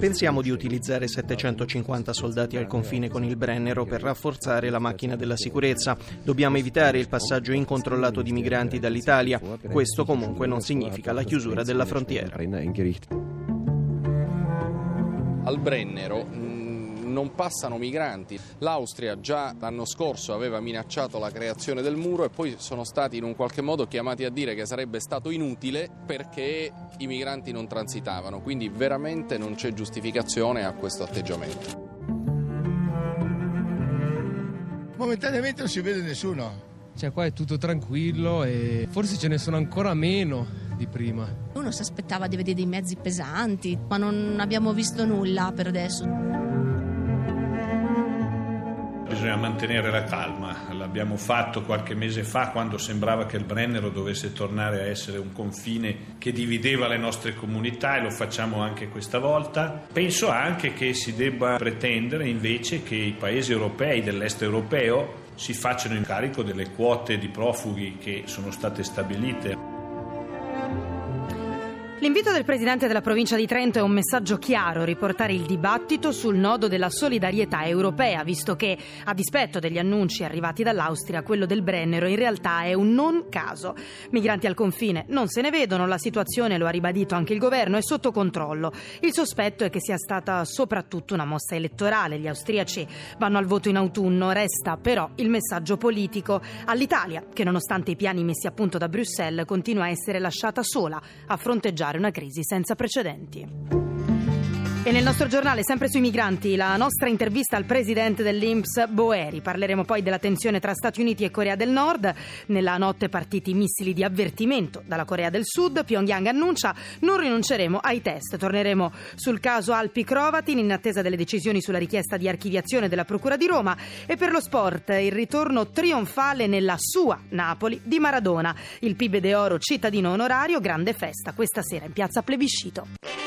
Pensiamo di utilizzare 750 soldati al confine con il Brennero per rafforzare la macchina della sicurezza. Dobbiamo evitare il passaggio incontrollato di migranti dall'Italia. Questo comunque non significa la chiusura della frontiera. Al Brennero non passano migranti. L'Austria già l'anno scorso aveva minacciato la creazione del muro e poi sono stati in un qualche modo chiamati a dire che sarebbe stato inutile perché i migranti non transitavano, quindi veramente non c'è giustificazione a questo atteggiamento. Momentaneamente non si vede nessuno. Cioè qua è tutto tranquillo e forse ce ne sono ancora meno di prima. Uno si aspettava di vedere dei mezzi pesanti, ma non abbiamo visto nulla per adesso bisogna mantenere la calma. L'abbiamo fatto qualche mese fa quando sembrava che il Brennero dovesse tornare a essere un confine che divideva le nostre comunità e lo facciamo anche questa volta. Penso anche che si debba pretendere invece che i paesi europei dell'est europeo si facciano in carico delle quote di profughi che sono state stabilite. L'invito del Presidente della provincia di Trento è un messaggio chiaro, riportare il dibattito sul nodo della solidarietà europea, visto che, a dispetto degli annunci arrivati dall'Austria, quello del Brennero in realtà è un non caso. Migranti al confine non se ne vedono, la situazione, lo ha ribadito anche il governo, è sotto controllo. Il sospetto è che sia stata soprattutto una mossa elettorale. Gli austriaci vanno al voto in autunno, resta però il messaggio politico all'Italia, che nonostante i piani messi a punto da Bruxelles continua a essere lasciata sola a fronteggiare una crisi senza precedenti. E nel nostro giornale, sempre sui migranti, la nostra intervista al presidente dell'Inps Boeri. Parleremo poi della tensione tra Stati Uniti e Corea del Nord. Nella notte partiti missili di avvertimento dalla Corea del Sud. Pyongyang annuncia non rinunceremo ai test. Torneremo sul caso Alpi Crovatin in attesa delle decisioni sulla richiesta di archiviazione della Procura di Roma. E per lo sport, il ritorno trionfale nella sua Napoli di Maradona. Il PIB de Oro cittadino onorario, grande festa questa sera in piazza Plebiscito.